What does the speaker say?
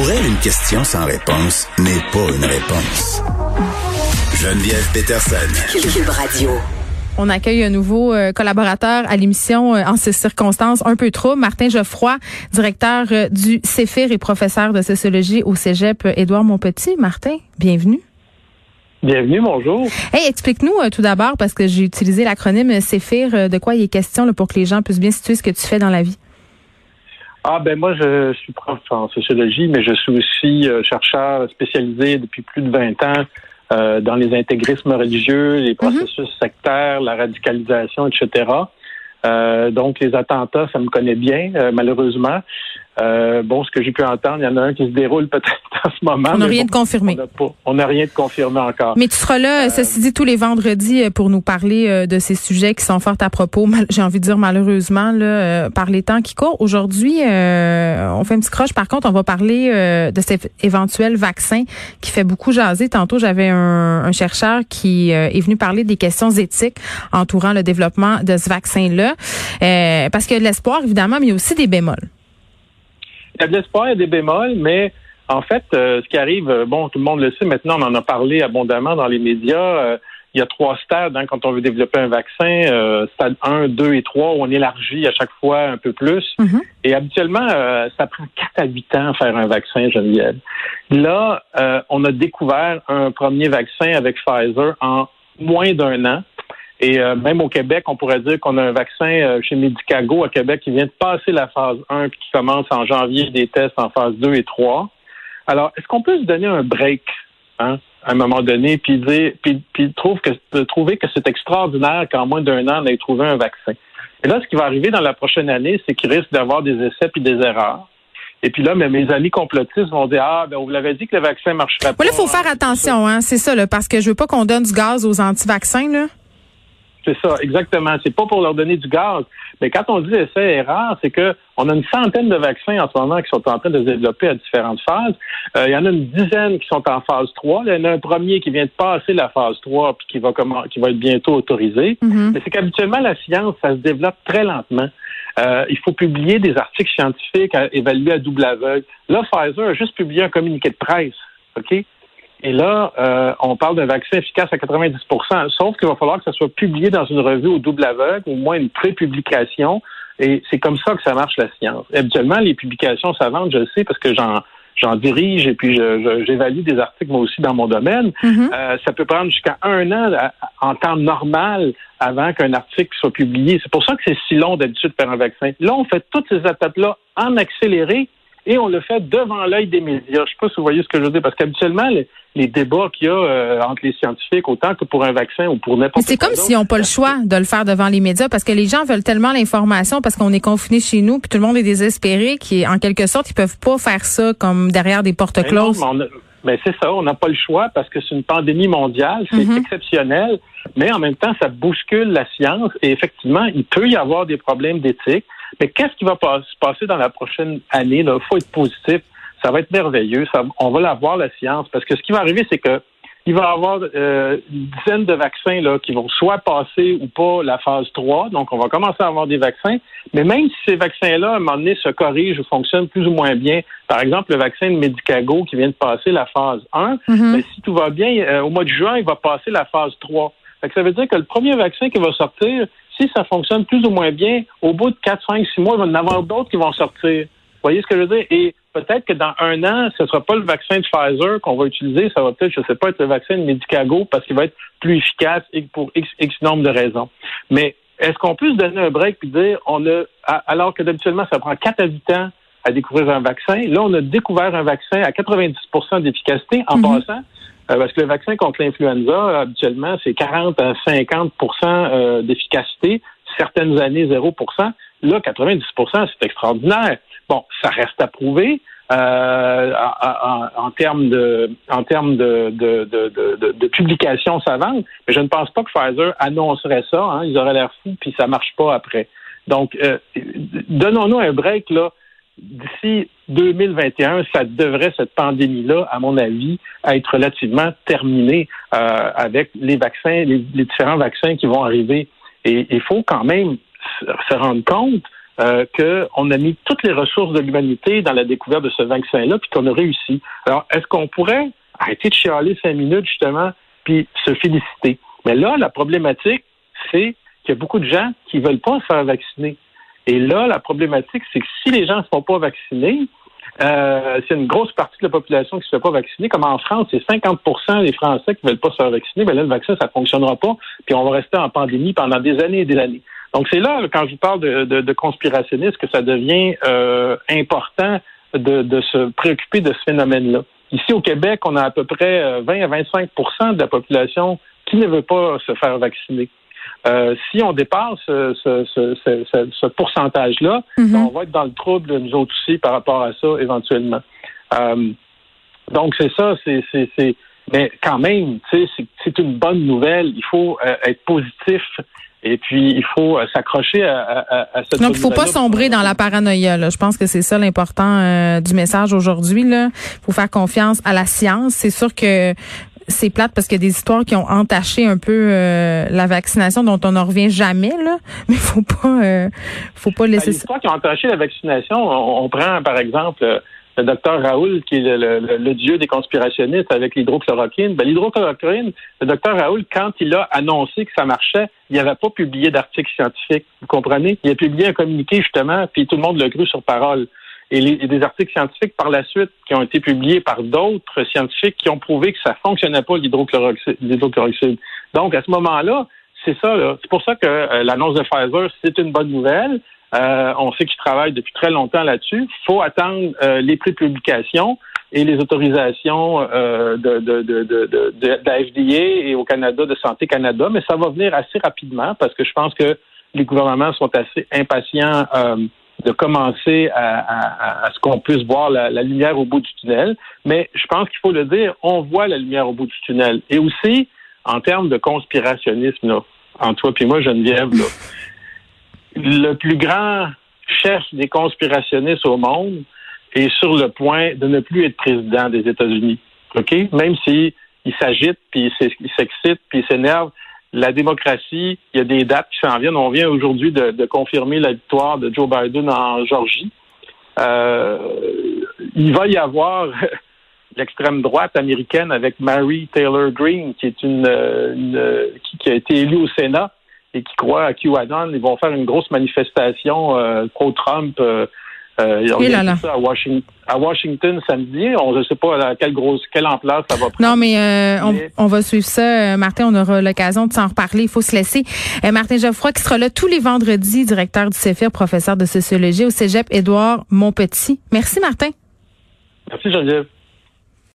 Pour elle, une question sans réponse n'est pas une réponse. Geneviève Peterson. Cube Radio. On accueille un nouveau euh, collaborateur à l'émission euh, en ces circonstances un peu trop, Martin Geoffroy, directeur euh, du CEFIR et professeur de sociologie au Cégep Édouard Montpetit. Martin, bienvenue. Bienvenue, bonjour. Hey, explique-nous tout d'abord, parce que j'ai utilisé l'acronyme CEFIR, de quoi il est question là, pour que les gens puissent bien situer ce que tu fais dans la vie. Ah ben moi je suis prof en sociologie, mais je suis aussi chercheur spécialisé depuis plus de 20 ans euh, dans les intégrismes religieux, les processus sectaires, la radicalisation, etc. Euh, donc les attentats, ça me connaît bien, euh, malheureusement. Euh, bon, ce que j'ai pu entendre, il y en a un qui se déroule peut-être en ce moment. On n'a rien de confirmé. On n'a rien de confirmé encore. Mais tu seras là, euh, ceci dit, tous les vendredis euh, pour nous parler de ces sujets qui sont fort à propos. J'ai envie de dire malheureusement là, par les temps qui courent. Aujourd'hui, on fait un petit croche. Par contre, on va parler de cet éventuel vaccin qui fait beaucoup jaser. Tantôt, j'avais un, un, chercheur qui est venu parler des questions éthiques entourant le développement de ce vaccin-là, parce qu'il y a de l'espoir évidemment, mais il y a aussi des bémols y a des bémols, mais en fait, euh, ce qui arrive, euh, bon, tout le monde le sait maintenant, on en a parlé abondamment dans les médias. Euh, il y a trois stades hein, quand on veut développer un vaccin, stade 1, 2 et 3, où on élargit à chaque fois un peu plus. Mm-hmm. Et habituellement, ça prend 4 à 8 ans à faire un vaccin, Geneviève. Là, on a découvert un premier vaccin avec Pfizer en moins d'un an. Et euh, même au Québec, on pourrait dire qu'on a un vaccin euh, chez Medicago à Québec qui vient de passer la phase 1 puis qui commence en janvier des tests en phase 2 et 3. Alors, est-ce qu'on peut se donner un break hein, à un moment donné puis dire puis, puis trouve que, trouver que c'est extraordinaire qu'en moins d'un an, on ait trouvé un vaccin? Et là, ce qui va arriver dans la prochaine année, c'est qu'il risque d'avoir des essais puis des erreurs. Et puis là, mes amis complotistes vont dire ah ben vous l'avez dit que le vaccin marcherait pas. là, il faut faire attention, hein, c'est ça, là, parce que je veux pas qu'on donne du gaz aux anti-vaccins là. C'est ça, exactement. C'est pas pour leur donner du gaz. Mais quand on dit essai erreur, c'est que on a une centaine de vaccins en ce moment qui sont en train de se développer à différentes phases. Euh, il y en a une dizaine qui sont en phase 3. Il y en a un premier qui vient de passer la phase 3 puis qui va comment, qui va être bientôt autorisé. Mm-hmm. Mais c'est qu'habituellement la science, ça se développe très lentement. Euh, il faut publier des articles scientifiques à, évalués à double aveugle. Là, Pfizer a juste publié un communiqué de presse. OK? Et là, euh, on parle d'un vaccin efficace à 90% sauf qu'il va falloir que ça soit publié dans une revue au double aveugle, au moins une pré-publication. Et c'est comme ça que ça marche la science. Habituellement, les publications savantes, je le sais parce que j'en j'en dirige et puis j'évalue des articles moi aussi dans mon domaine. Mm-hmm. euh, ça peut prendre jusqu'à un an en temps normal avant qu'un article soit publié. C'est pour ça que c'est si long d'habitude de faire un vaccin. Là, on fait toutes ces étapes-là en accéléré et on le fait devant l'œil des médias. Je ne sais pas si vous voyez ce que je veux dire, parce qu'habituellement, les, débats qu'il y a euh, entre les scientifiques, autant que pour un vaccin ou pour n'importe quoi. C'est comme s'ils n'ont pas le choix de le faire devant les médias, parce que les gens veulent tellement l'information, parce qu'on est confinés chez nous, puis tout le monde est désespéré, qui en quelque sorte, ils peuvent pas faire ça comme derrière des portes closes. Mais c'est ça, on n'a pas le choix parce que c'est une pandémie mondiale, c'est mm-hmm. exceptionnel, mais en même temps, ça bouscule la science et effectivement, il peut y avoir des problèmes d'éthique. Mais qu'est-ce qui va se passer dans la prochaine année? Il faut être positif. Ça va être merveilleux. on va la voir, la science. Parce que ce qui va arriver, c'est que il va y avoir euh, une dizaine de vaccins là, qui vont soit passer ou pas la phase 3. Donc, on va commencer à avoir des vaccins. Mais même si ces vaccins-là, à un moment donné, se corrigent ou fonctionnent plus ou moins bien, par exemple, le vaccin de Medicago qui vient de passer la phase 1, mm-hmm. mais si tout va bien, euh, au mois de juin, il va passer la phase 3. ça veut dire que le premier vaccin qui va sortir, si ça fonctionne plus ou moins bien, au bout de 4, 5, 6 mois, il va y en avoir d'autres qui vont sortir. Vous voyez ce que je veux dire? Et peut-être que dans un an, ce ne sera pas le vaccin de Pfizer qu'on va utiliser, ça va peut-être, je ne sais pas, être le vaccin de Medicago parce qu'il va être plus efficace pour X, X nombre de raisons. Mais est-ce qu'on peut se donner un break et dire, on a, alors que d'habituellement, ça prend 4 à 8 ans à découvrir un vaccin, là, on a découvert un vaccin à 90% d'efficacité en mm-hmm. passant. Euh, parce que le vaccin contre l'influenza, habituellement, c'est 40 à 50% euh, d'efficacité, certaines années 0% Là, 90% c'est extraordinaire. Bon, ça reste à prouver. Euh, en, termes de en termes de, de, de, de, publication savante, mais je ne pense pas que Pfizer annoncerait ça. Hein, ils auraient l'air fous, puis ça marche pas après. Donc, euh, donnons-nous un break là. D'ici 2021, ça devrait cette pandémie-là, à mon avis, être relativement terminée euh, avec les vaccins, les, différents vaccins qui vont arriver. Et il faut quand même se rendre compte euh, qu'on a mis toutes les ressources de l'humanité dans la découverte de ce vaccin-là, puis qu'on a réussi. Alors, est-ce qu'on pourrait arrêter de chialer cinq minutes, justement, puis se féliciter? Mais là, la problématique, c'est qu'il y a beaucoup de gens qui ne veulent pas se faire vacciner. Et là, la problématique, c'est que si les gens ne se font pas vacciner, euh, c'est une grosse partie de la population qui ne se fait pas vacciner. Comme en France, c'est 50% des Français qui ne veulent pas se faire vacciner. Mais là, le vaccin, ça ne fonctionnera pas. Puis on va rester en pandémie pendant des années et des années. Donc c'est là, quand je vous parle de, de, de conspirationnisme, que ça devient euh, important de, de, se préoccuper de ce phénomène-là. Ici au Québec, on a à peu près 20 euh, à 25% de la population qui ne veut pas se faire vacciner. Euh, si on dépasse ce, ce, ce, ce pourcentage-là, mhm. on va être dans le trouble, nous autres aussi, par rapport à ça, éventuellement. Euh, donc, c'est ça, c'est, c'est, mais quand même, c'est une bonne nouvelle. Il faut euh, être positif et puis, il faut euh, s'accrocher à, à, à, cette. Donc, il faut pas sombrer dans la paranoïa. Là. Je pense que c'est ça l'important euh, du message aujourd'hui. Il faut faire confiance à la science. C'est sûr que c'est plate parce qu'il y a des histoires qui ont entaché un peu euh, la vaccination dont on ne revient jamais là, mais faut pas faut pas laisser ben, Les histoires qui ont entaché la vaccination, on prend par exemple le docteur Raoul, qui est le, dieu des conspirationnistes avec l'hydrochloroquine. Ben, l'hydrochloroquine, le docteur Raoul, quand il a annoncé que ça marchait, il n'avait pas publié d'article scientifique. Vous comprenez? Il a publié un communiqué, justement, puis tout le monde l'a cru sur parole. Et y a des articles scientifiques par la suite qui ont été publiés par d'autres scientifiques qui ont prouvé que ça fonctionnait pas l'hydrochloroxyde. Donc, à ce moment-là, c'est ça. C'est pour ça que euh, l'annonce de Pfizer, c'est une bonne nouvelle. Euh, on sait qu'ils travaillent depuis très longtemps là-dessus. Il faut attendre euh, les pré-publications et les autorisations euh, de, de, de, de, de, la FDA et au Canada, de Santé Canada, mais ça va venir assez rapidement parce que je pense que les gouvernements sont assez impatients de commencer à, à, ce qu'on puisse voir la, lumière au bout du tunnel. Mais je pense qu'il faut le dire, on voit la lumière au bout du tunnel. Et aussi, en termes de conspirationnisme, là, en toi puis moi, Geneviève, là, le plus grand chef des conspirationnistes au monde est sur le point de ne plus être président des États-Unis. OK? Même s'il il s'agite, puis il s'excite, puis il s'énerve, la démocratie, il y a des dates qui s'en viennent. On vient aujourd'hui de, confirmer la victoire de Joe Biden en Georgie. Euh, il va y avoir l'extrême droite américaine avec Mary Taylor Greene, qui est une, qui, a été élue au Sénat et qui croient à QAnon, ils vont faire une grosse manifestation euh, pro-Trump. Euh, euh, Ça à, Washington, samedi. On ne sait pas à quelle grosse, quelle ampleur ça va prendre. Non, mais, euh, On, on, va suivre ça. Martin, on aura l'occasion de s'en reparler. Il faut se laisser. Martin Geoffroy qui sera là tous les vendredis, directeur du CEFIR, professeur de sociologie au Cégep Édouard Montpetit. Merci, Martin. Merci, Geneviève.